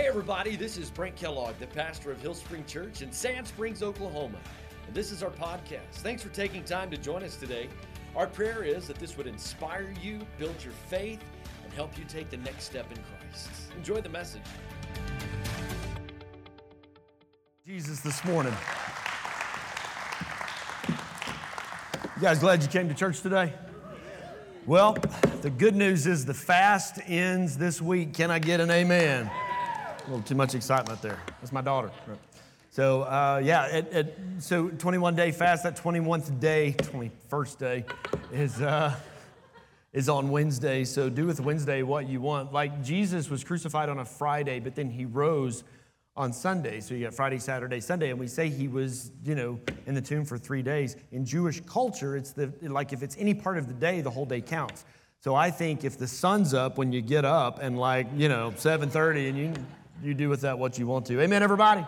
Hey, everybody, this is Brent Kellogg, the pastor of Hill Spring Church in Sand Springs, Oklahoma. And this is our podcast. Thanks for taking time to join us today. Our prayer is that this would inspire you, build your faith, and help you take the next step in Christ. Enjoy the message. Jesus this morning. You guys glad you came to church today? Well, the good news is the fast ends this week. Can I get an amen? A little too much excitement there. That's my daughter. So, uh, yeah, it, it, so 21 day fast, that 21st day, 21st day is, uh, is on Wednesday. So, do with Wednesday what you want. Like Jesus was crucified on a Friday, but then he rose on Sunday. So, you got Friday, Saturday, Sunday, and we say he was, you know, in the tomb for three days. In Jewish culture, it's the, like if it's any part of the day, the whole day counts. So I think if the sun's up when you get up and like, you know, 7:30 and you you do with that what you want to. Amen, everybody?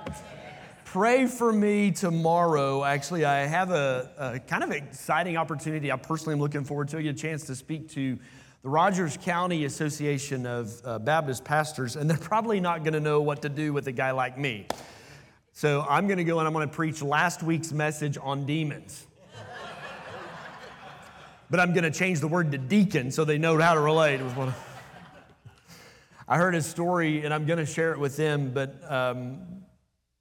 Pray for me tomorrow. Actually, I have a, a kind of exciting opportunity I personally am looking forward to. A chance to speak to the Rogers County Association of uh, Baptist Pastors, and they're probably not going to know what to do with a guy like me. So I'm going to go and I'm going to preach last week's message on demons. but I'm going to change the word to deacon so they know how to relate. I heard his story and I'm going to share it with them, but um,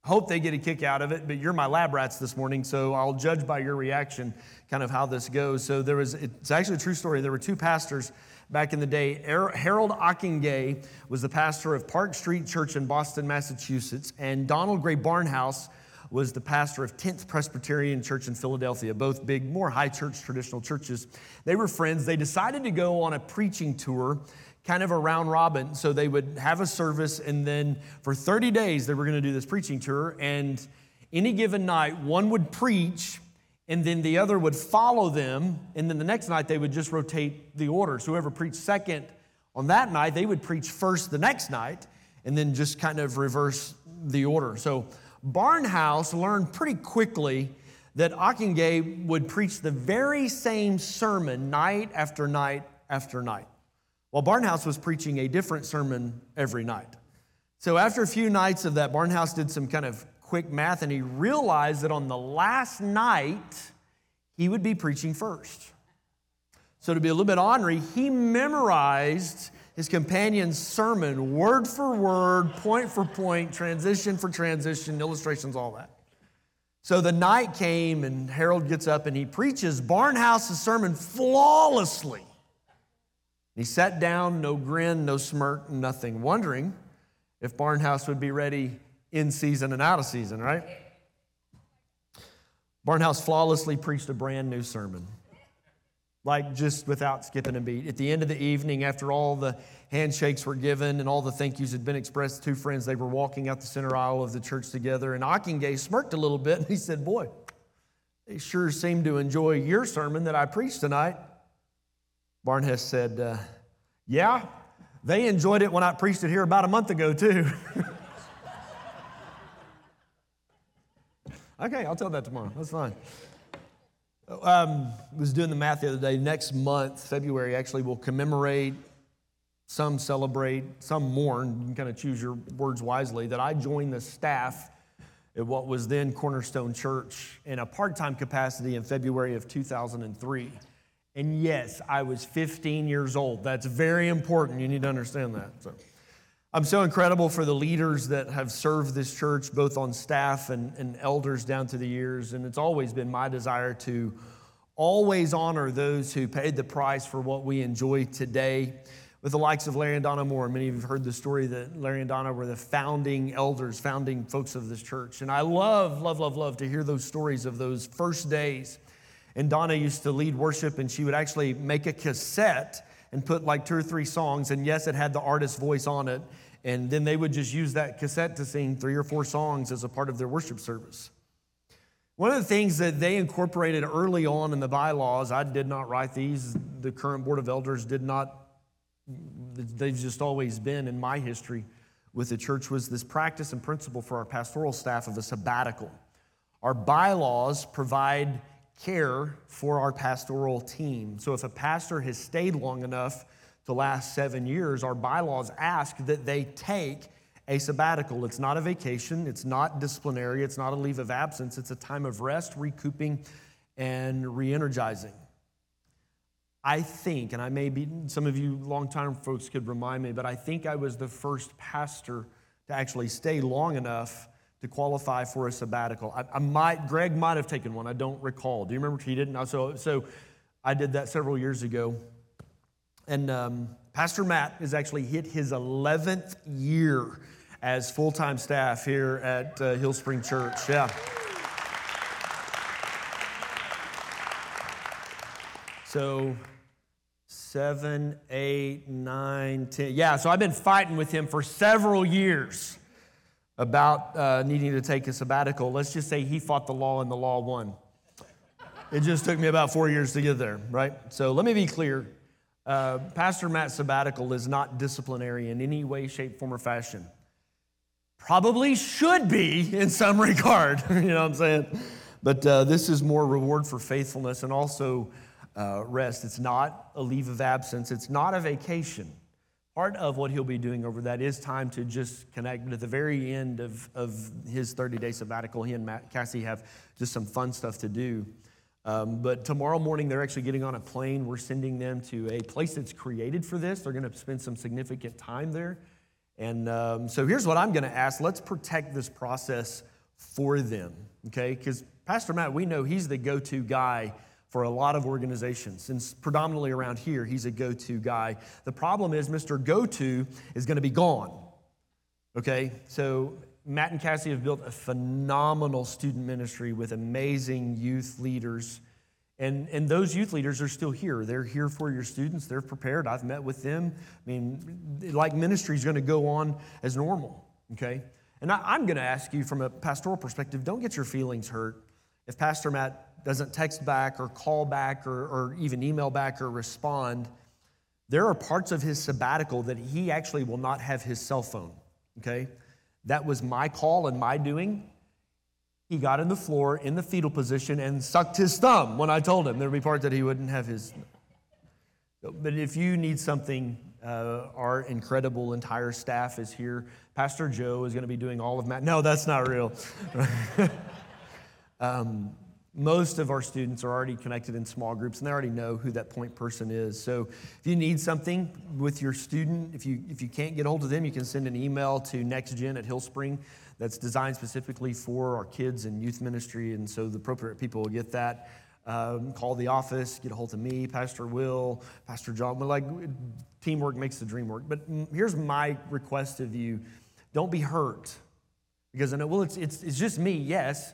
hope they get a kick out of it. But you're my lab rats this morning, so I'll judge by your reaction kind of how this goes. So there was, it's actually a true story. There were two pastors back in the day. Harold Ockenga was the pastor of Park Street Church in Boston, Massachusetts, and Donald Grey Barnhouse was the pastor of 10th Presbyterian Church in Philadelphia, both big, more high church traditional churches. They were friends. They decided to go on a preaching tour kind of a round robin. So they would have a service, and then for 30 days, they were going to do this preaching tour. And any given night, one would preach, and then the other would follow them. And then the next night, they would just rotate the order. So whoever preached second on that night, they would preach first the next night, and then just kind of reverse the order. So Barnhouse learned pretty quickly that Ockenga would preach the very same sermon night after night after night. Well, Barnhouse was preaching a different sermon every night. So after a few nights of that, Barnhouse did some kind of quick math and he realized that on the last night, he would be preaching first. So to be a little bit ornery, he memorized his companion's sermon word for word, point for point, transition for transition, illustrations, all that. So the night came and Harold gets up and he preaches Barnhouse's sermon flawlessly. He sat down, no grin, no smirk, nothing, wondering if Barnhouse would be ready in season and out of season, right? Barnhouse flawlessly preached a brand new sermon, like just without skipping a beat. At the end of the evening, after all the handshakes were given and all the thank yous had been expressed, two friends, they were walking out the center aisle of the church together, and Ockenga smirked a little bit and he said, Boy, they sure seem to enjoy your sermon that I preached tonight. Barnhouse said, uh, Yeah, they enjoyed it when I preached it here about a month ago, too. okay, I'll tell that tomorrow. That's fine. Um, was doing the math the other day. Next month, February, actually, we'll commemorate, some celebrate, some mourn. You can kind of choose your words wisely. That I joined the staff at what was then Cornerstone Church in a part time capacity in February of 2003. And yes, I was 15 years old. That's very important. You need to understand that. So, I'm so incredible for the leaders that have served this church, both on staff and, and elders down through the years. And it's always been my desire to always honor those who paid the price for what we enjoy today. With the likes of Larry and Donna Moore, many of you have heard the story that Larry and Donna were the founding elders, founding folks of this church. And I love, love, love, love to hear those stories of those first days and Donna used to lead worship, and she would actually make a cassette and put like two or three songs. And yes, it had the artist's voice on it. And then they would just use that cassette to sing three or four songs as a part of their worship service. One of the things that they incorporated early on in the bylaws, I did not write these, the current Board of Elders did not, they've just always been in my history with the church, was this practice and principle for our pastoral staff of a sabbatical. Our bylaws provide care for our pastoral team. So if a pastor has stayed long enough to last seven years, our bylaws ask that they take a sabbatical. It's not a vacation, it's not disciplinary, it's not a leave of absence, it's a time of rest, recouping, and re energizing. I think, and I may be, some of you longtime folks could remind me, but I think I was the first pastor to actually stay long enough to qualify for a sabbatical. I, I might, Greg might have taken one. I don't recall. Do you remember he didn't? So, so I did that several years ago. And um, Pastor Matt has actually hit his 11th year as full time staff here at uh, Hill Spring Church. Yeah. So, seven, eight, nine, ten. Yeah, so I've been fighting with him for several years about uh, needing to take a sabbatical. Let's just say he fought the law and the law won. It just took me about four years to get there, right? So let me be clear. Uh, Pastor Matt's sabbatical is not disciplinary in any way, shape, form, or fashion. Probably should be in some regard, you know what I'm saying? But uh, this is more reward for faithfulness and also uh, rest. It's not a leave of absence, it's not a vacation. Part of what he'll be doing over that is time to just connect. But at the very end of, of his 30 day sabbatical, he and Matt Cassie have just some fun stuff to do. Um, but tomorrow morning, they're actually getting on a plane. We're sending them to a place that's created for this. They're going to spend some significant time there. And um, so here's what I'm going to ask let's protect this process for them, okay? Because Pastor Matt, we know he's the go to guy for a lot of organizations. And predominantly around here, he's a go to guy. The problem is, Mr. Go to is going to be gone. Okay? So, Matt and Cassie have built a phenomenal student ministry with amazing youth leaders. And, and those youth leaders are still here. They're here for your students. They're prepared. I've met with them. I mean, like ministry is going to go on as normal, okay? And I, am going to ask you from a pastoral perspective don't get your feelings hurt if Pastor Matt doesn't text back or call back or, or even email back or respond, there are parts of his sabbatical that he actually will not have his cell phone. Okay? That was my call and my doing. He got in the floor in the fetal position and sucked his thumb when I told him there'd be parts that he wouldn't have his. But if you need something, uh, our incredible entire staff is here. Pastor Joe is going to be doing all of Matt. No, that's not real. um, most of our students are already connected in small groups and they already know who that point person is. So if you need something with your student, if you, if you can't get hold of them, you can send an email to NextGen at Hillspring that's designed specifically for our kids and youth ministry. And so the appropriate people will get that. Um, call the office, get a hold of me, Pastor Will, Pastor John. But like teamwork makes the dream work. But here's my request of you don't be hurt. Because I know, well, it's, it's, it's just me, yes.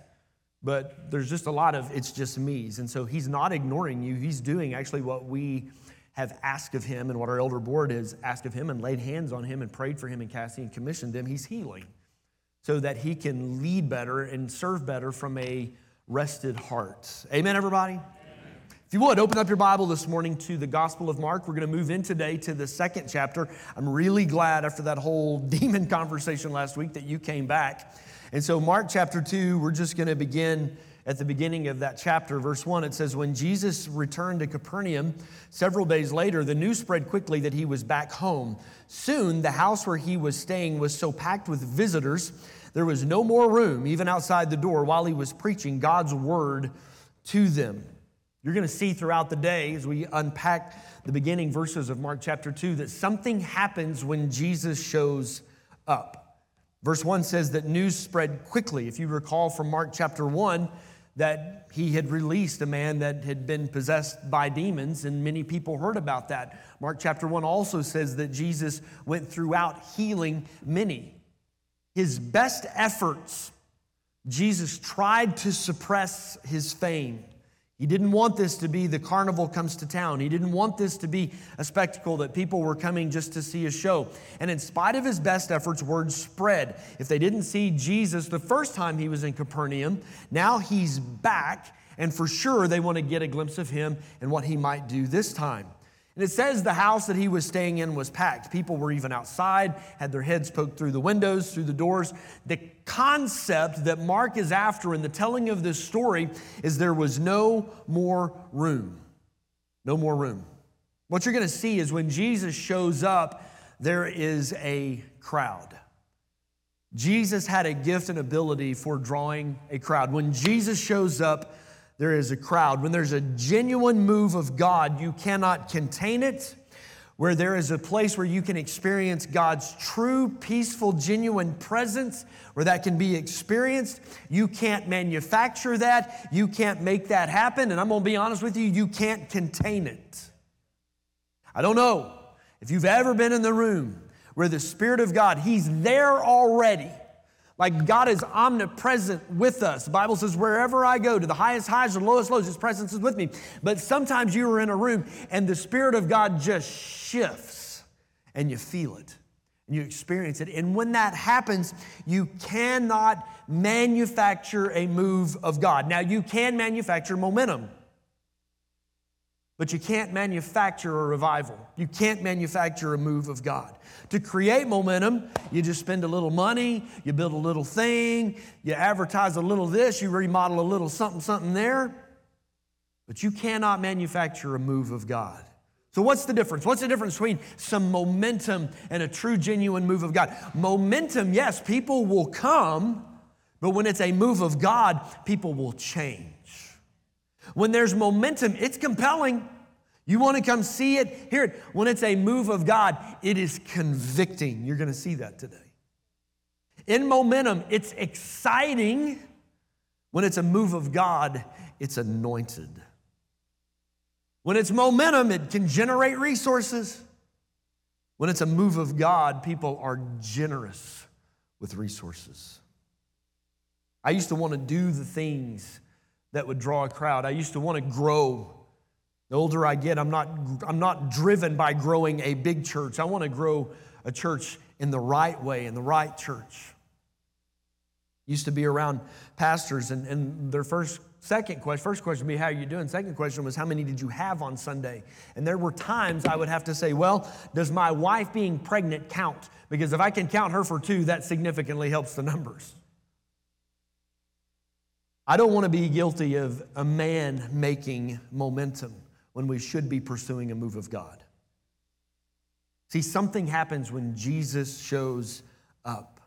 But there's just a lot of it's just me's. And so he's not ignoring you. He's doing actually what we have asked of him and what our elder board has asked of him and laid hands on him and prayed for him and Cassie and commissioned him. He's healing so that he can lead better and serve better from a rested heart. Amen, everybody? If you would, open up your Bible this morning to the Gospel of Mark. We're going to move in today to the second chapter. I'm really glad after that whole demon conversation last week that you came back and so, Mark chapter 2, we're just going to begin at the beginning of that chapter, verse 1. It says, When Jesus returned to Capernaum several days later, the news spread quickly that he was back home. Soon, the house where he was staying was so packed with visitors, there was no more room, even outside the door, while he was preaching God's word to them. You're going to see throughout the day as we unpack the beginning verses of Mark chapter 2 that something happens when Jesus shows up. Verse 1 says that news spread quickly. If you recall from Mark chapter 1, that he had released a man that had been possessed by demons, and many people heard about that. Mark chapter 1 also says that Jesus went throughout healing many. His best efforts, Jesus tried to suppress his fame. He didn't want this to be the carnival comes to town. He didn't want this to be a spectacle that people were coming just to see a show. And in spite of his best efforts, word spread. If they didn't see Jesus the first time he was in Capernaum, now he's back, and for sure they want to get a glimpse of him and what he might do this time. And it says the house that he was staying in was packed. People were even outside, had their heads poked through the windows, through the doors. The concept that Mark is after in the telling of this story is there was no more room. No more room. What you're going to see is when Jesus shows up, there is a crowd. Jesus had a gift and ability for drawing a crowd. When Jesus shows up, there is a crowd. When there's a genuine move of God, you cannot contain it. Where there is a place where you can experience God's true, peaceful, genuine presence, where that can be experienced. You can't manufacture that. You can't make that happen. And I'm going to be honest with you, you can't contain it. I don't know if you've ever been in the room where the Spirit of God, He's there already. Like God is omnipresent with us. The Bible says, wherever I go, to the highest highs or lowest lows, His presence is with me. But sometimes you are in a room and the Spirit of God just shifts and you feel it and you experience it. And when that happens, you cannot manufacture a move of God. Now, you can manufacture momentum. But you can't manufacture a revival. You can't manufacture a move of God. To create momentum, you just spend a little money, you build a little thing, you advertise a little this, you remodel a little something, something there. But you cannot manufacture a move of God. So, what's the difference? What's the difference between some momentum and a true, genuine move of God? Momentum, yes, people will come, but when it's a move of God, people will change. When there's momentum, it's compelling. You want to come see it, hear it. When it's a move of God, it is convicting. You're going to see that today. In momentum, it's exciting. When it's a move of God, it's anointed. When it's momentum, it can generate resources. When it's a move of God, people are generous with resources. I used to want to do the things that would draw a crowd. I used to want to grow. The older I get, I'm not, I'm not driven by growing a big church. I want to grow a church in the right way, in the right church. Used to be around pastors, and, and their first, second question, first question would be, How are you doing? Second question was, How many did you have on Sunday? And there were times I would have to say, Well, does my wife being pregnant count? Because if I can count her for two, that significantly helps the numbers. I don't want to be guilty of a man making momentum when we should be pursuing a move of God. See, something happens when Jesus shows up.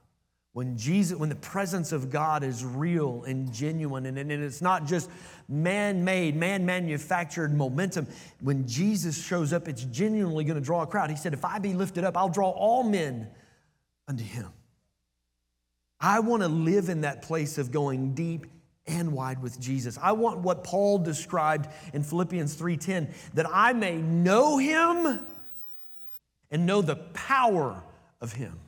When Jesus, when the presence of God is real and genuine, and, and it's not just man-made, man-manufactured momentum. When Jesus shows up, it's genuinely going to draw a crowd. He said, "If I be lifted up, I'll draw all men unto Him." I want to live in that place of going deep and wide with Jesus. I want what Paul described in Philippians 3:10 that I may know him and know the power of him.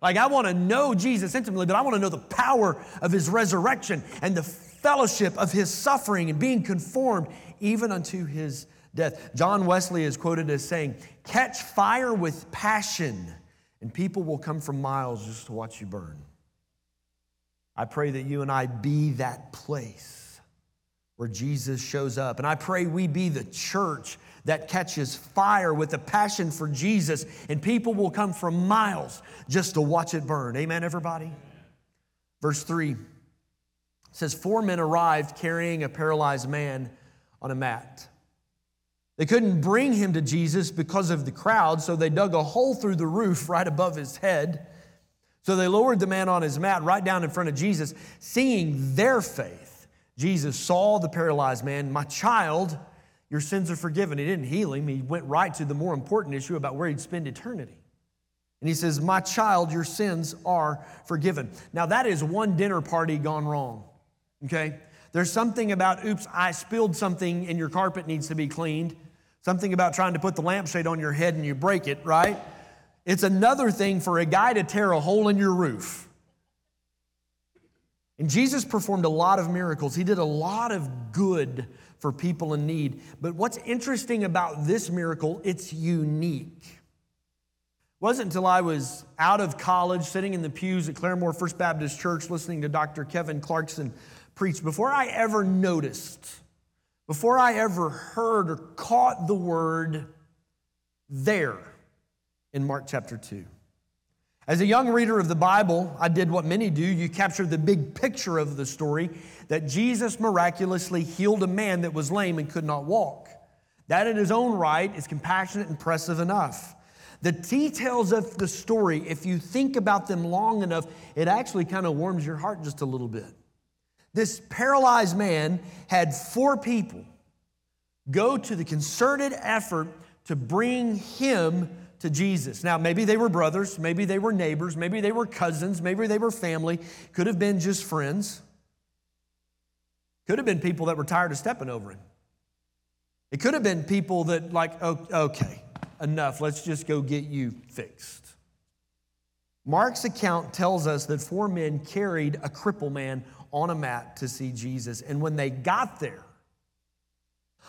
Like I want to know Jesus intimately, but I want to know the power of his resurrection and the fellowship of his suffering and being conformed even unto his death. John Wesley is quoted as saying, "Catch fire with passion and people will come from miles just to watch you burn." I pray that you and I be that place where Jesus shows up. And I pray we be the church that catches fire with a passion for Jesus, and people will come from miles just to watch it burn. Amen, everybody? Verse 3 says, Four men arrived carrying a paralyzed man on a mat. They couldn't bring him to Jesus because of the crowd, so they dug a hole through the roof right above his head so they lowered the man on his mat right down in front of Jesus. Seeing their faith, Jesus saw the paralyzed man, My child, your sins are forgiven. He didn't heal him, he went right to the more important issue about where he'd spend eternity. And he says, My child, your sins are forgiven. Now, that is one dinner party gone wrong, okay? There's something about, oops, I spilled something and your carpet needs to be cleaned. Something about trying to put the lampshade on your head and you break it, right? It's another thing for a guy to tear a hole in your roof. And Jesus performed a lot of miracles. He did a lot of good for people in need. But what's interesting about this miracle, it's unique. It wasn't until I was out of college, sitting in the pews at Claremore First Baptist Church, listening to Dr. Kevin Clarkson preach, before I ever noticed, before I ever heard or caught the word there in Mark chapter 2. As a young reader of the Bible, I did what many do. You capture the big picture of the story that Jesus miraculously healed a man that was lame and could not walk. That in his own right is compassionate and impressive enough. The details of the story, if you think about them long enough, it actually kind of warms your heart just a little bit. This paralyzed man had four people go to the concerted effort to bring him to Jesus. Now, maybe they were brothers, maybe they were neighbors, maybe they were cousins, maybe they were family, could have been just friends, could have been people that were tired of stepping over him. It could have been people that, like, oh, okay, enough, let's just go get you fixed. Mark's account tells us that four men carried a cripple man on a mat to see Jesus. And when they got there,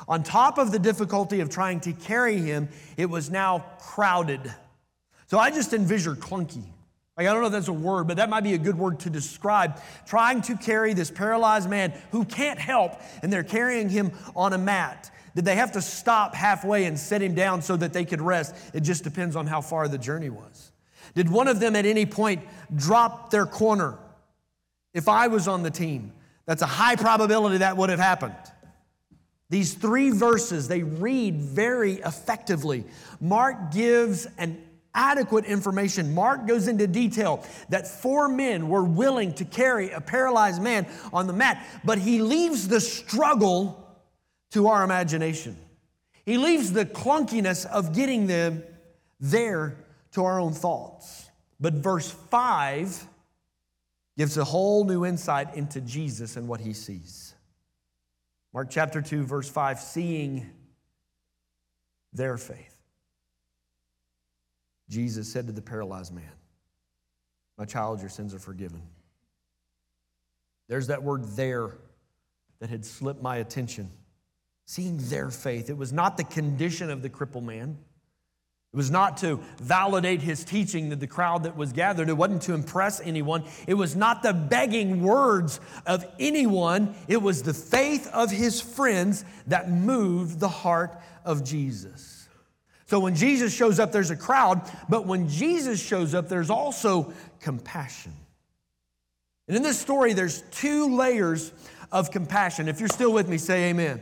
on top of the difficulty of trying to carry him, it was now crowded. So I just envision clunky. Like, I don't know if that's a word, but that might be a good word to describe trying to carry this paralyzed man who can't help, and they're carrying him on a mat. Did they have to stop halfway and set him down so that they could rest? It just depends on how far the journey was. Did one of them at any point drop their corner? If I was on the team, that's a high probability that would have happened. These three verses, they read very effectively. Mark gives an adequate information. Mark goes into detail that four men were willing to carry a paralyzed man on the mat, but he leaves the struggle to our imagination. He leaves the clunkiness of getting them there to our own thoughts. But verse 5 gives a whole new insight into Jesus and what he sees. Mark chapter 2, verse 5 seeing their faith. Jesus said to the paralyzed man, My child, your sins are forgiven. There's that word there that had slipped my attention. Seeing their faith. It was not the condition of the crippled man. It was not to validate his teaching to the crowd that was gathered. It wasn't to impress anyone. It was not the begging words of anyone. It was the faith of his friends that moved the heart of Jesus. So when Jesus shows up, there's a crowd, but when Jesus shows up, there's also compassion. And in this story, there's two layers of compassion. If you're still with me, say amen.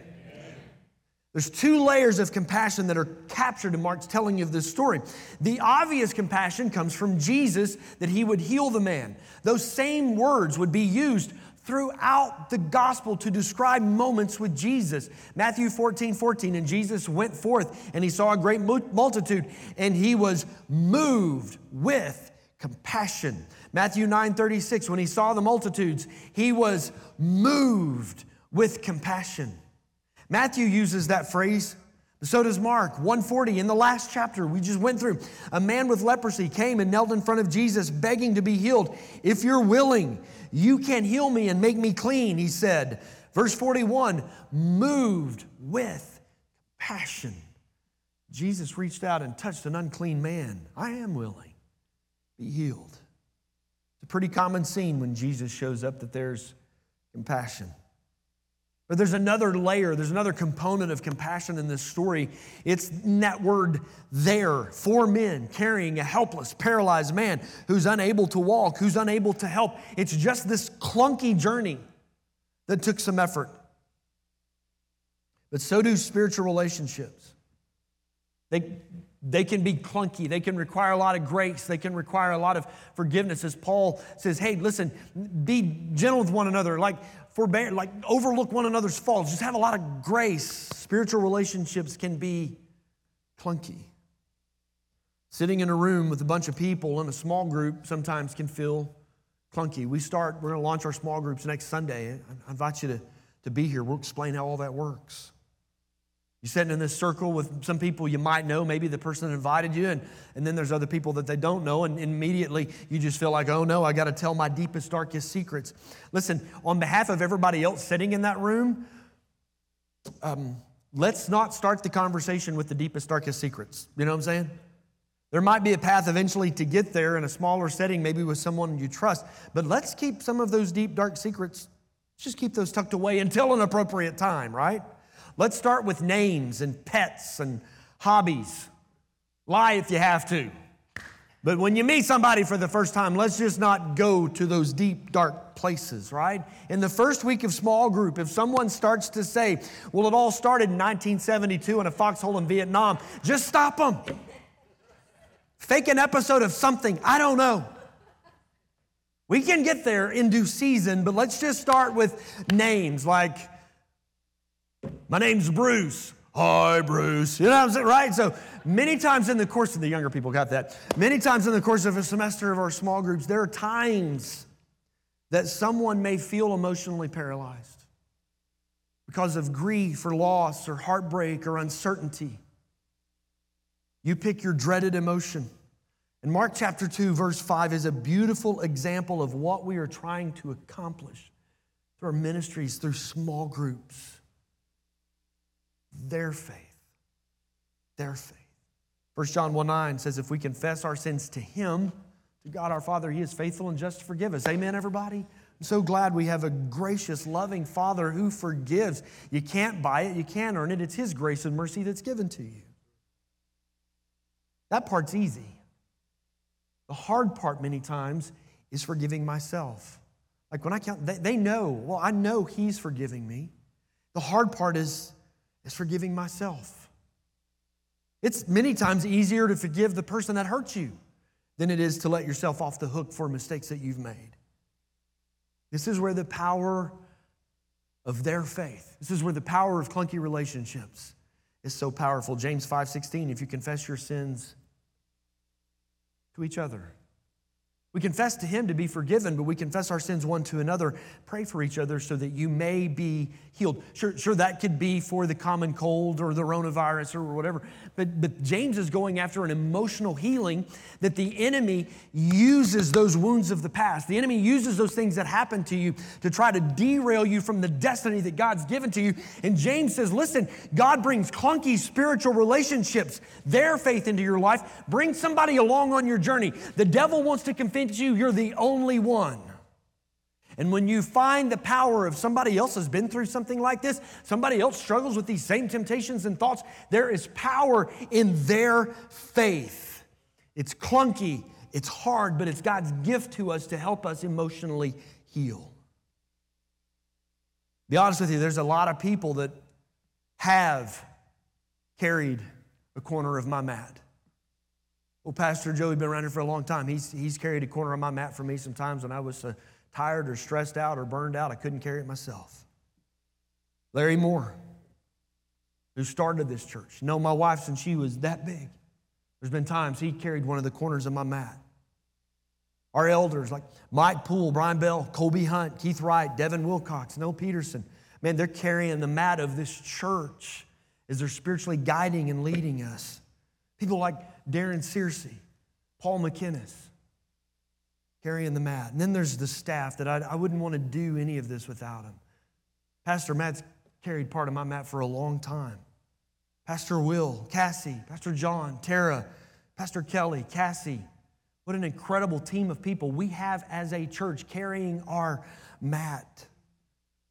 There's two layers of compassion that are captured in Mark's telling of this story. The obvious compassion comes from Jesus that he would heal the man. Those same words would be used throughout the gospel to describe moments with Jesus. Matthew 14, 14, and Jesus went forth and he saw a great multitude and he was moved with compassion. Matthew 9, 36, when he saw the multitudes, he was moved with compassion. Matthew uses that phrase. So does Mark 140 in the last chapter we just went through. A man with leprosy came and knelt in front of Jesus begging to be healed. If you're willing, you can heal me and make me clean, he said. Verse 41 moved with passion. Jesus reached out and touched an unclean man. I am willing. To be healed. It's a pretty common scene when Jesus shows up that there's compassion. But there's another layer, there's another component of compassion in this story. It's that word there. Four men carrying a helpless, paralyzed man who's unable to walk, who's unable to help. It's just this clunky journey that took some effort. But so do spiritual relationships. They, they can be clunky. They can require a lot of grace. They can require a lot of forgiveness. As Paul says, hey, listen, be gentle with one another. Like, forbear, like overlook one another's faults. Just have a lot of grace. Spiritual relationships can be clunky. Sitting in a room with a bunch of people in a small group sometimes can feel clunky. We start, we're going to launch our small groups next Sunday. I invite you to, to be here. We'll explain how all that works. You're sitting in this circle with some people you might know, maybe the person invited you, and, and then there's other people that they don't know, and immediately you just feel like, oh no, I got to tell my deepest, darkest secrets. Listen, on behalf of everybody else sitting in that room, um, let's not start the conversation with the deepest, darkest secrets. You know what I'm saying? There might be a path eventually to get there in a smaller setting, maybe with someone you trust, but let's keep some of those deep, dark secrets, just keep those tucked away until an appropriate time, right? Let's start with names and pets and hobbies. Lie if you have to. But when you meet somebody for the first time, let's just not go to those deep, dark places, right? In the first week of small group, if someone starts to say, well, it all started in 1972 in a foxhole in Vietnam, just stop them. fake an episode of something. I don't know. We can get there in due season, but let's just start with names like, my name's Bruce. Hi, Bruce. You know what I'm saying? Right? So many times in the course of the younger people got that. Many times in the course of a semester of our small groups, there are times that someone may feel emotionally paralyzed because of grief or loss or heartbreak or uncertainty. You pick your dreaded emotion. And Mark chapter 2, verse 5 is a beautiful example of what we are trying to accomplish through our ministries, through small groups their faith. Their faith. 1 John 1 9 says, If we confess our sins to Him, to God our Father, He is faithful and just to forgive us. Amen, everybody? I'm so glad we have a gracious, loving Father who forgives. You can't buy it, you can't earn it. It's His grace and mercy that's given to you. That part's easy. The hard part, many times, is forgiving myself. Like when I count, they, they know, well, I know He's forgiving me. The hard part is is forgiving myself. It's many times easier to forgive the person that hurt you than it is to let yourself off the hook for mistakes that you've made. This is where the power of their faith, this is where the power of clunky relationships is so powerful. James 5:16, if you confess your sins to each other, we confess to Him to be forgiven, but we confess our sins one to another. Pray for each other so that you may be healed. Sure, sure that could be for the common cold or the coronavirus or whatever. But, but James is going after an emotional healing that the enemy uses those wounds of the past. The enemy uses those things that happened to you to try to derail you from the destiny that God's given to you. And James says, listen, God brings clunky spiritual relationships, their faith into your life. Bring somebody along on your journey. The devil wants to convince you you're the only one. And when you find the power of somebody else has been through something like this, somebody else struggles with these same temptations and thoughts, there is power in their faith. It's clunky, it's hard, but it's God's gift to us to help us emotionally heal. Be honest with you, there's a lot of people that have carried a corner of my mat. Well, Pastor Joey been around here for a long time. He's, he's carried a corner of my mat for me sometimes when I was uh, tired or stressed out or burned out. I couldn't carry it myself. Larry Moore, who started this church, know my wife since she was that big. There's been times he carried one of the corners of my mat. Our elders like Mike Poole, Brian Bell, Colby Hunt, Keith Wright, Devin Wilcox, Noel Peterson, man, they're carrying the mat of this church as they're spiritually guiding and leading us. People like Darren Searcy, Paul McKinnis, carrying the mat. And then there's the staff that I, I wouldn't want to do any of this without him. Pastor Matt's carried part of my mat for a long time. Pastor Will, Cassie, Pastor John, Tara, Pastor Kelly, Cassie. What an incredible team of people we have as a church carrying our mat.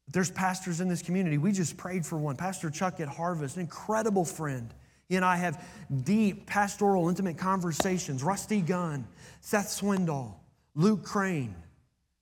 There's pastors in this community. We just prayed for one, Pastor Chuck at Harvest, an incredible friend. He and I have deep pastoral, intimate conversations. Rusty Gunn, Seth Swindoll, Luke Crane,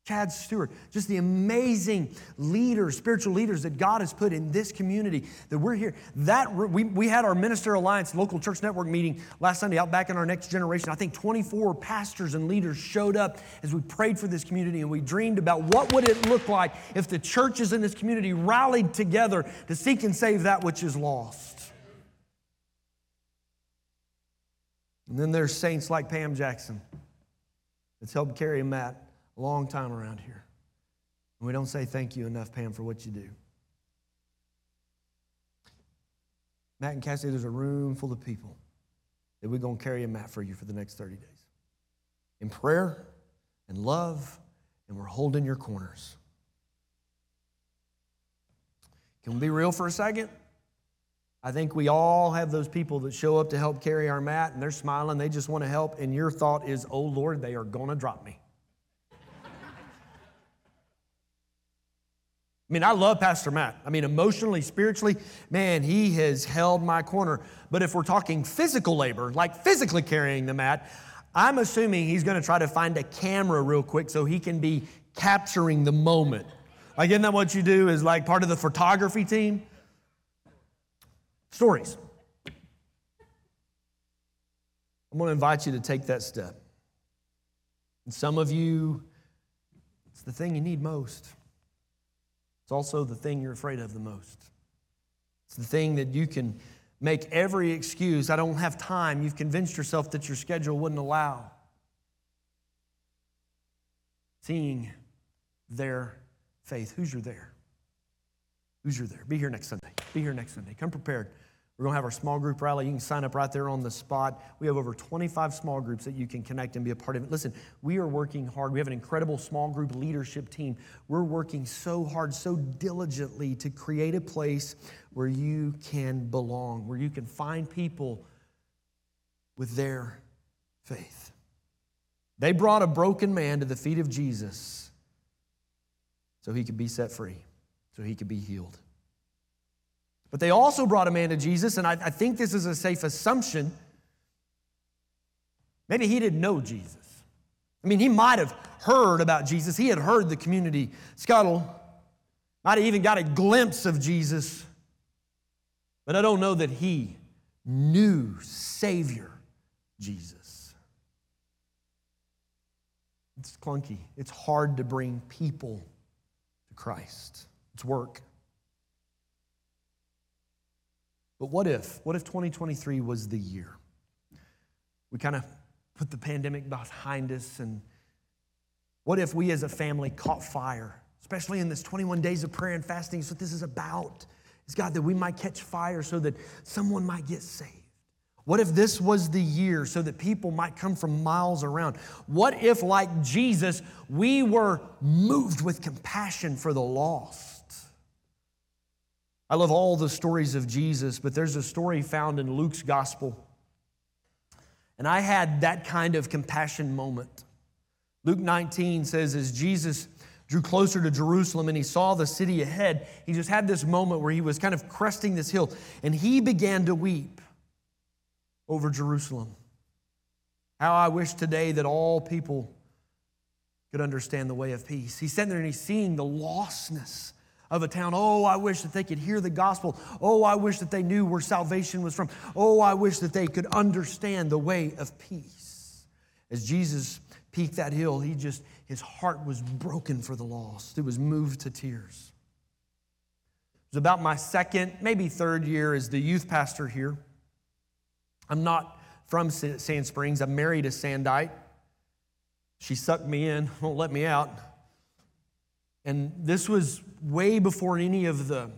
Chad Stewart, just the amazing leaders, spiritual leaders that God has put in this community that we're here. That we, we had our Minister Alliance local church network meeting last Sunday out back in our next generation. I think 24 pastors and leaders showed up as we prayed for this community and we dreamed about what would it look like if the churches in this community rallied together to seek and save that which is lost. And then there's saints like Pam Jackson that's helped carry Matt a long time around here. And we don't say thank you enough, Pam, for what you do. Matt and Cassie, there's a room full of people that we're going to carry a mat for you for the next 30 days. In prayer and love, and we're holding your corners. Can we be real for a second? I think we all have those people that show up to help carry our mat and they're smiling, they just want to help, and your thought is, oh Lord, they are going to drop me. I mean, I love Pastor Matt. I mean, emotionally, spiritually, man, he has held my corner. But if we're talking physical labor, like physically carrying the mat, I'm assuming he's going to try to find a camera real quick so he can be capturing the moment. Like, isn't that what you do? Is like part of the photography team? Stories. I'm going to invite you to take that step. And some of you, it's the thing you need most. It's also the thing you're afraid of the most. It's the thing that you can make every excuse. I don't have time. You've convinced yourself that your schedule wouldn't allow. Seeing their faith. Who's your there? Who's your there? Be here next Sunday. Be here next Sunday. Come prepared. We're going to have our small group rally. You can sign up right there on the spot. We have over 25 small groups that you can connect and be a part of. Listen, we are working hard. We have an incredible small group leadership team. We're working so hard, so diligently to create a place where you can belong, where you can find people with their faith. They brought a broken man to the feet of Jesus so he could be set free, so he could be healed. But they also brought a man to Jesus, and I, I think this is a safe assumption. Maybe he didn't know Jesus. I mean, he might have heard about Jesus. He had heard the community scuttle, might have even got a glimpse of Jesus. But I don't know that he knew Savior Jesus. It's clunky. It's hard to bring people to Christ. It's work. But what if? What if 2023 was the year? We kind of put the pandemic behind us, and what if we as a family caught fire, especially in this 21 days of prayer and fasting? Is what this is about. Is God that we might catch fire so that someone might get saved? What if this was the year so that people might come from miles around? What if, like Jesus, we were moved with compassion for the lost? I love all the stories of Jesus, but there's a story found in Luke's gospel. And I had that kind of compassion moment. Luke 19 says, as Jesus drew closer to Jerusalem and he saw the city ahead, he just had this moment where he was kind of cresting this hill and he began to weep over Jerusalem. How I wish today that all people could understand the way of peace. He's sitting there and he's seeing the lostness of a town. Oh, I wish that they could hear the gospel. Oh, I wish that they knew where salvation was from. Oh, I wish that they could understand the way of peace. As Jesus peaked that hill, he just, his heart was broken for the lost. It was moved to tears. It was about my second, maybe third year as the youth pastor here. I'm not from Sand Springs. I'm married a Sandite. She sucked me in, won't let me out. And this was way before any of the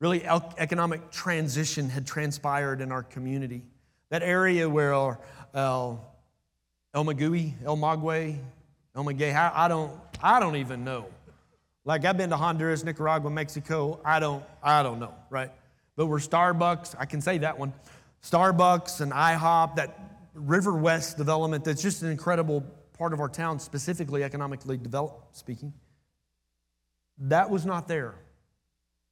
really economic transition had transpired in our community. That area where El, El Magui, El Magwe, El Magay, I don't, I don't even know. Like I've been to Honduras, Nicaragua, Mexico. I don't, I don't know, right? But we're Starbucks. I can say that one. Starbucks and IHOP, that River West development. That's just an incredible part of our town, specifically economically developed speaking. That was not there.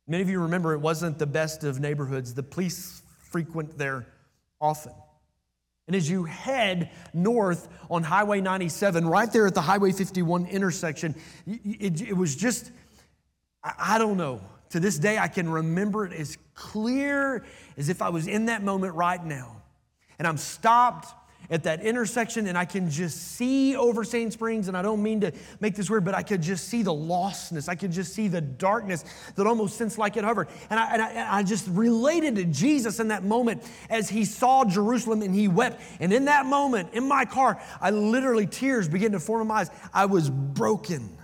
Many of you remember it wasn't the best of neighborhoods. The police frequent there often. And as you head north on Highway 97, right there at the Highway 51 intersection, it, it, was just, I, don't know. To this day, I can remember it as clear as if I was in that moment right now. And I'm stopped at that intersection and I can just see over Sand Springs. And I don't mean to make this weird, but I could just see the lostness. I could just see the darkness that almost seems like it hovered. And I, and I, I just related to Jesus in that moment as he saw Jerusalem and he wept. And in that moment, in my car, I literally, tears began to form in my eyes. I was broken.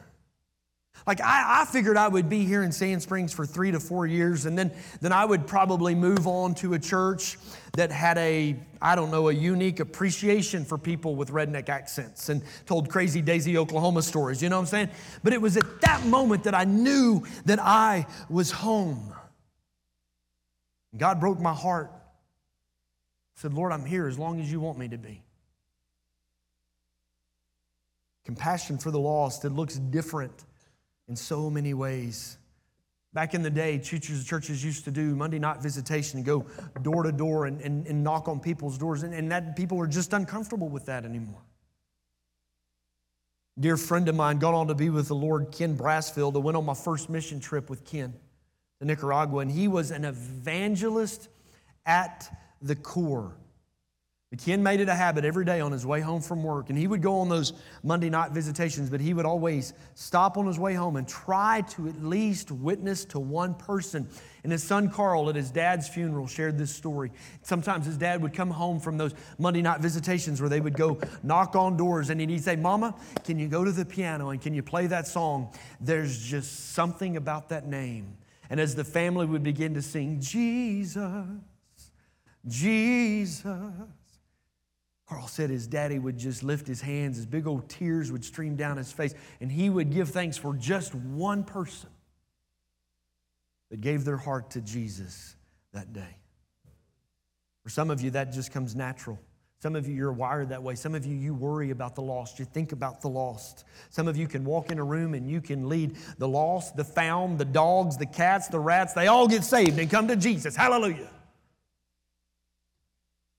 Like I, I, figured I would be here in Sand Springs for three to four years, and then, then I would probably move on to a church that had a, I don't know, a unique appreciation for people with redneck accents and told crazy Daisy, Oklahoma stories. You know what I'm saying? But it was at that moment that I knew that I was home. God broke my heart. I said, Lord, I'm here as long as you want me to be. Compassion for the lost, it looks different in so many ways. Back in the day, churches, churches used to do Monday night visitation and go door to door and, and, and knock on people's doors, and, and that people are just uncomfortable with that anymore. Dear friend of mine got on to be with the Lord, Ken Brassfield. I went on my first mission trip with Ken to Nicaragua, and he was an evangelist at the core. Ken made it a habit every day on his way home from work, and he would go on those Monday night visitations, but he would always stop on his way home and try to at least witness to one person. And his son Carl, at his dad's funeral, shared this story. Sometimes his dad would come home from those Monday night visitations where they would go knock on doors, and he'd say, Mama, can you go to the piano and can you play that song? There's just something about that name. And as the family would begin to sing, Jesus, Jesus, Carl said his daddy would just lift his hands, his big old tears would stream down his face, and he would give thanks for just one person that gave their heart to Jesus that day. For some of you, that just comes natural. Some of you, you're wired that way. Some of you, you worry about the lost. You think about the lost. Some of you can walk in a room and you can lead the lost, the found, the dogs, the cats, the rats. They all get saved and come to Jesus. Hallelujah.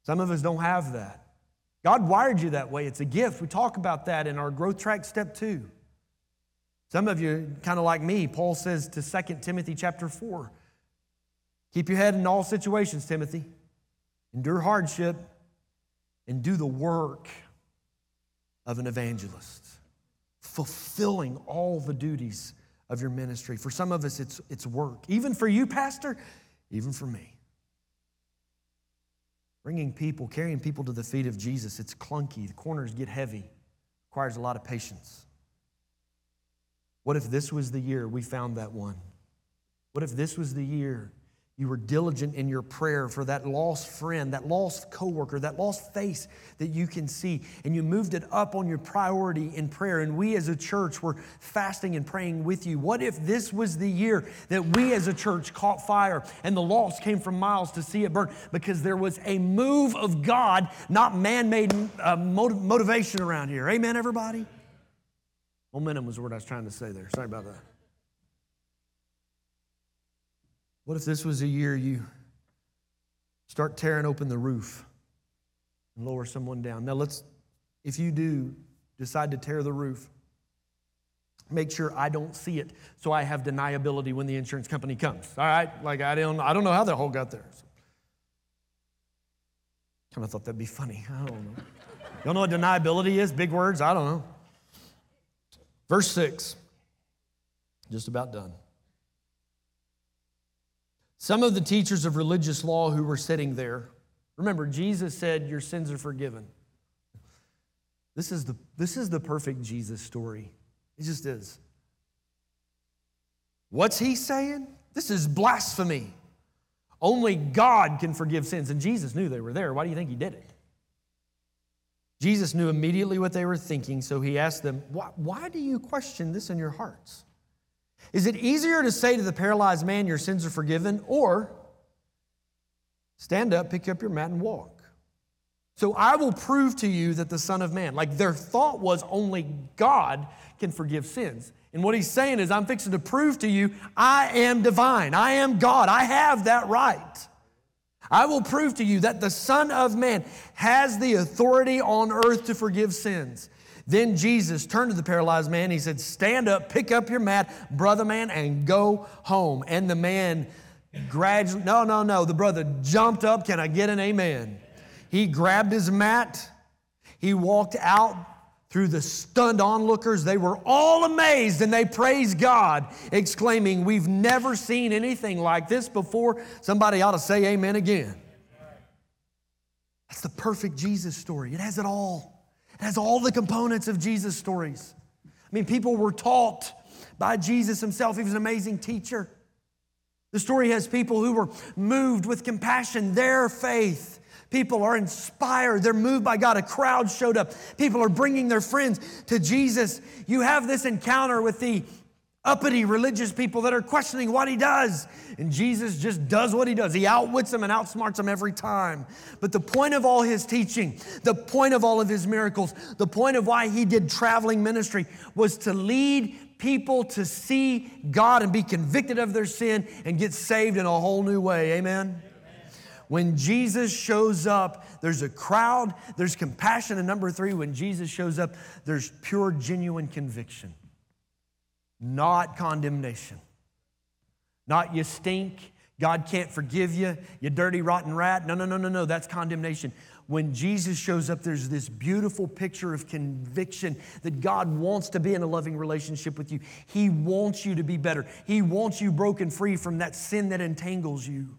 Some of us don't have that. God wired you that way. It's a gift. We talk about that in our growth track step two. Some of you, kind of like me, Paul says to 2 Timothy chapter 4 keep your head in all situations, Timothy. Endure hardship and do the work of an evangelist, fulfilling all the duties of your ministry. For some of us, it's, it's work. Even for you, Pastor, even for me. Bringing people, carrying people to the feet of Jesus, it's clunky. The corners get heavy, requires a lot of patience. What if this was the year we found that one? What if this was the year you were diligent in your prayer for that lost friend, that lost coworker, that lost face that you can see, and you moved it up on your priority in prayer. And we as a church were fasting and praying with you. What if this was the year that we as a church caught fire and the lost came from miles to see it burn? Because there was a move of God, not man made uh, motivation around here. Amen, everybody? Momentum was word I was trying to say there. Sorry about that. What if this was a year you start tearing open the roof and lower someone down? Now, let's, if you do decide to tear the roof, make sure I don't see it so I have deniability when the insurance company comes. All right? Like, I don't, I don't know how that hole got there. So, kind of thought that'd be funny. I don't know. Y'all know what deniability is? Big words? I don't know. Verse 6. Just about done. Some of the teachers of religious law who were sitting there, remember, Jesus said, Your sins are forgiven. This is the, this is the perfect Jesus story. It just is. What's he saying? This is blasphemy. Only God can forgive sins. And Jesus knew they were there. Why do you think he did it? Jesus knew immediately what they were thinking, so he asked them, Why, why do you question this in your hearts? Is it easier to say to the paralyzed man, Your sins are forgiven, or stand up, pick up your mat, and walk? So I will prove to you that the Son of Man, like their thought was only God can forgive sins. And what he's saying is, I'm fixing to prove to you I am divine. I am God. I have that right. I will prove to you that the Son of Man has the authority on earth to forgive sins. Then Jesus turned to the paralyzed man. He said, Stand up, pick up your mat, brother man, and go home. And the man gradually, no, no, no. The brother jumped up. Can I get an amen? He grabbed his mat. He walked out through the stunned onlookers. They were all amazed and they praised God, exclaiming, We've never seen anything like this before. Somebody ought to say amen again. That's the perfect Jesus story. It has it all. It has all the components of Jesus' stories. I mean, people were taught by Jesus himself. He was an amazing teacher. The story has people who were moved with compassion, their faith. People are inspired. They're moved by God. A crowd showed up. People are bringing their friends to Jesus. You have this encounter with the uppity religious people that are questioning what he does. And Jesus just does what he does. He outwits them and outsmarts them every time. But the point of all his teaching, the point of all of his miracles, the point of why he did traveling ministry was to lead people to see God and be convicted of their sin and get saved in a whole new way. Amen. When Jesus shows up, there's a crowd, there's compassion. And number three, when Jesus shows up, there's pure, genuine conviction not condemnation. Not you stink, God can't forgive you, you dirty, rotten rat. No, no, no, no, no, that's condemnation. when Jesus shows up, there's this beautiful picture of conviction that God wants to be in a loving relationship with you. He wants you to be better. He wants you broken free from that sin that entangles you.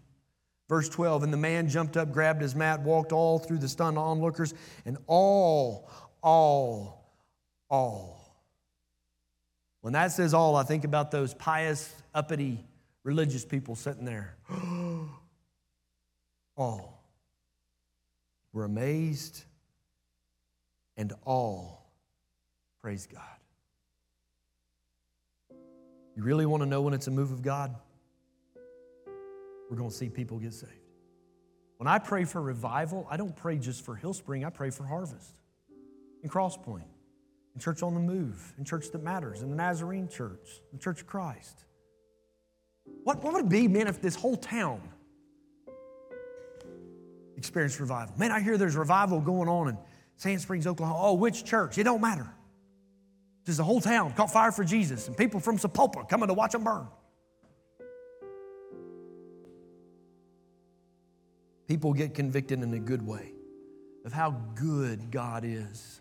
Verse 12, and the man jumped up, grabbed his mat, walked all through the stunned onlookers, and all, all, all. When that says all, I think about those pious, uppity, religious people sitting there. all were amazed, and all praise God. You really want to know when it's a move of God? We're going to see people get saved. When I pray for revival, I don't pray just for Hillspring, I pray for harvest and Crosspoint, in Church on the Move, in Church That Matters, in the Nazarene Church, the Church of Christ. What, what would it be, man, if this whole town experienced revival? Man, I hear there's revival going on in Sand Springs, Oklahoma. Oh, which church? It don't matter. Just the whole town caught fire for Jesus, and people from Sapulpa coming to watch them burn. people get convicted in a good way of how good God is.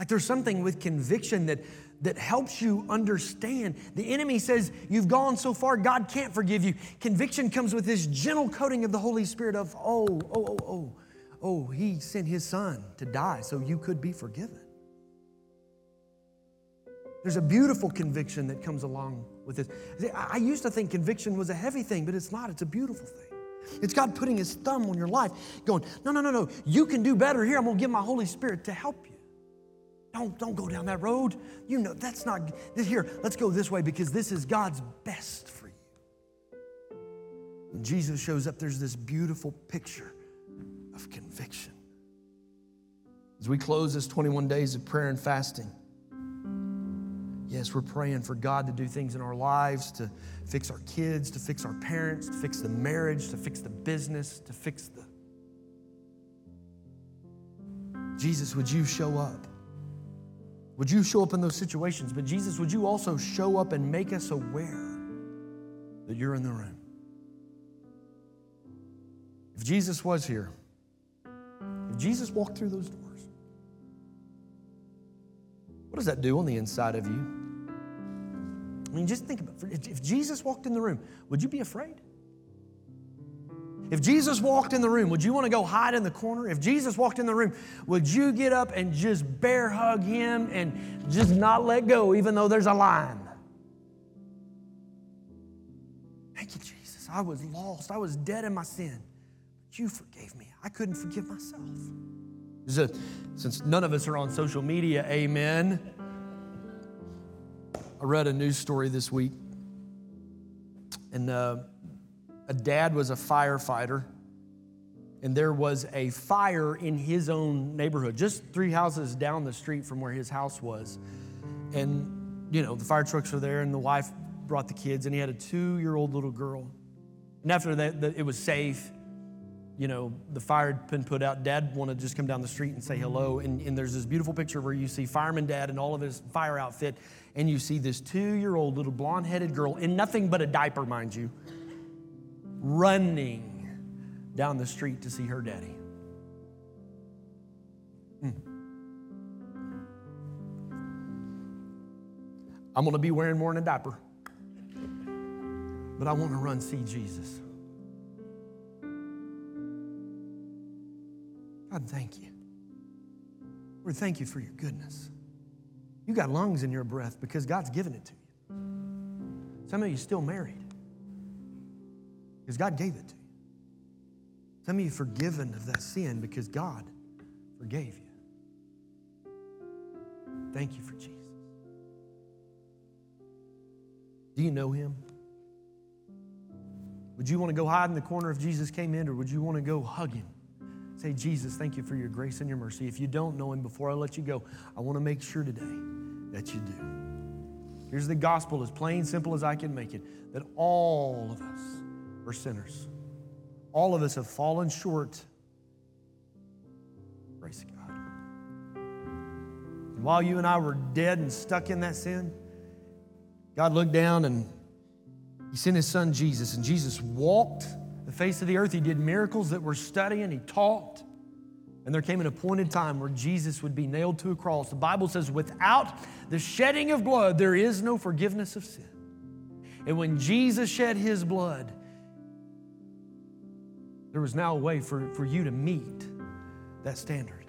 Like there's something with conviction that, that helps you understand. The enemy says, You've gone so far, God can't forgive you. Conviction comes with this gentle coating of the Holy Spirit of, Oh, oh, oh, oh, oh, He sent His Son to die so you could be forgiven. There's a beautiful conviction that comes along with this. I used to think conviction was a heavy thing, but it's not, it's a beautiful thing. It's God putting His thumb on your life, going, No, no, no, no, you can do better here. I'm going to give my Holy Spirit to help you. Don't, don't go down that road. You know, that's not, here, let's go this way because this is God's best for you. When Jesus shows up, there's this beautiful picture of conviction. As we close this 21 days of prayer and fasting, Yes, we're praying for God to do things in our lives, to fix our kids, to fix our parents, to fix the marriage, to fix the business, to fix the. Jesus, would you show up? Would you show up in those situations? But Jesus, would you also show up and make us aware that you're in the room? If Jesus was here, if Jesus walked through those doors, what does that do on the inside of you? I mean, just think about it. If Jesus walked in the room, would you be afraid? If Jesus walked in the room, would you want to go hide in the corner? If Jesus walked in the room, would you get up and just bear hug him and just not let go, even though there's a line? Thank you, Jesus. I was lost. I was dead in my sin. But you forgave me. I couldn't forgive myself. A, since none of us are on social media, amen. I read a news story this week, and uh, a dad was a firefighter, and there was a fire in his own neighborhood, just three houses down the street from where his house was. And, you know, the fire trucks were there, and the wife brought the kids, and he had a two year old little girl. And after that, it was safe. You know, the fire had been put out. Dad wanted to just come down the street and say hello. And, and there's this beautiful picture where you see fireman dad in all of his fire outfit and you see this two year old little blonde headed girl in nothing but a diaper, mind you, running down the street to see her daddy. Hmm. I'm going to be wearing more than a diaper, but I want to run see Jesus. God, thank you. Lord, thank you for your goodness. You got lungs in your breath because God's given it to you. Some of you still married because God gave it to you. Some of you forgiven of that sin because God forgave you. Thank you for Jesus. Do you know him? Would you want to go hide in the corner if Jesus came in, or would you want to go hug him? Say, Jesus, thank you for your grace and your mercy. If you don't know him before I let you go, I want to make sure today that you do. Here's the gospel, as plain, simple as I can make it that all of us are sinners. All of us have fallen short. Praise God. And while you and I were dead and stuck in that sin, God looked down and He sent His Son Jesus, and Jesus walked the face of the earth. He did miracles that we're studying, He taught. And there came an appointed time where Jesus would be nailed to a cross. The Bible says, without the shedding of blood, there is no forgiveness of sin. And when Jesus shed his blood, there was now a way for, for you to meet that standard.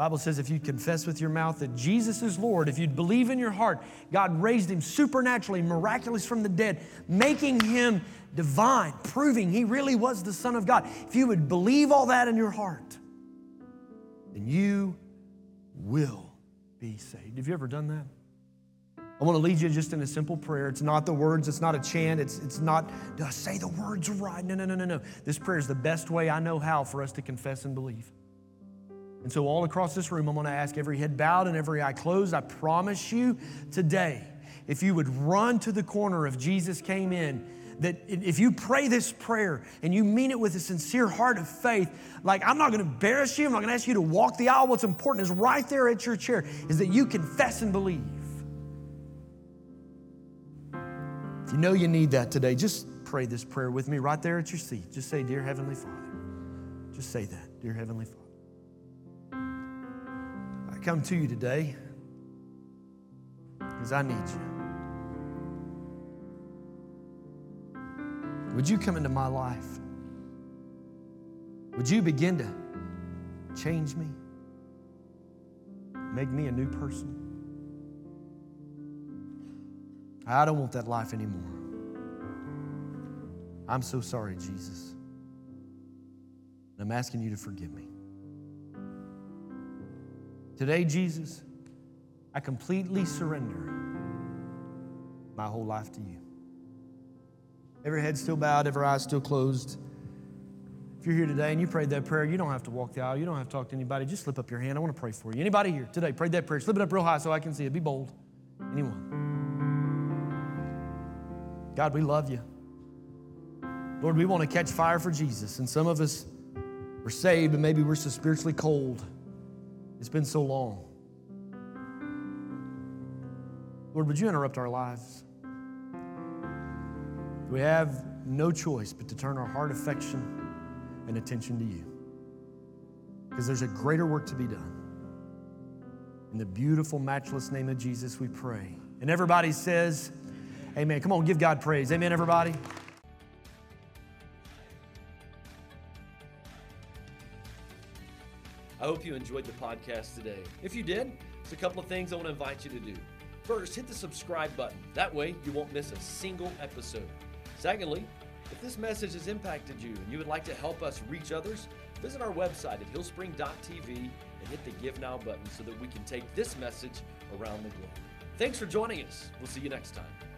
Bible says if you confess with your mouth that Jesus is Lord, if you'd believe in your heart, God raised him supernaturally, miraculous from the dead, making him divine, proving he really was the Son of God. If you would believe all that in your heart, then you will be saved. Have you ever done that? I want to lead you just in a simple prayer. It's not the words, it's not a chant, it's, it's not, say the words right? No, no, no, no, no. This prayer is the best way I know how for us to confess and believe. And so, all across this room, I'm going to ask every head bowed and every eye closed. I promise you today, if you would run to the corner if Jesus came in, that if you pray this prayer and you mean it with a sincere heart of faith, like I'm not going to embarrass you, I'm not going to ask you to walk the aisle. What's important is right there at your chair is that you confess and believe. If you know you need that today, just pray this prayer with me right there at your seat. Just say, Dear Heavenly Father. Just say that, Dear Heavenly Father I come to you today because I need you. Would you come into my life? Would you begin to change me? Make me a new person? I don't want that life anymore. I'm so sorry, Jesus. I'm asking you to forgive me. Today, Jesus, I completely surrender my whole life to you. Every head still bowed, every eye still closed. If you're here today and you prayed that prayer, you don't have to walk the aisle. You don't have to talk to anybody. Just slip up your hand. I want to pray for you. Anybody here today prayed that prayer? Slip it up real high so I can see it. Be bold. Anyone? God, we love you. Lord, we want to catch fire for Jesus. And some of us are saved, but maybe we're so spiritually cold. It's been so long. Lord, would you interrupt our lives? We have no choice but to turn our heart affection and attention to you. Because there's a greater work to be done. In the beautiful, matchless name of Jesus, we pray. And everybody says, Amen. Come on, give God praise. Amen, everybody. I hope you enjoyed the podcast today. If you did, there's a couple of things I want to invite you to do. First, hit the subscribe button. That way, you won't miss a single episode. Secondly, if this message has impacted you and you would like to help us reach others, visit our website at hillspring.tv and hit the Give Now button so that we can take this message around the globe. Thanks for joining us. We'll see you next time.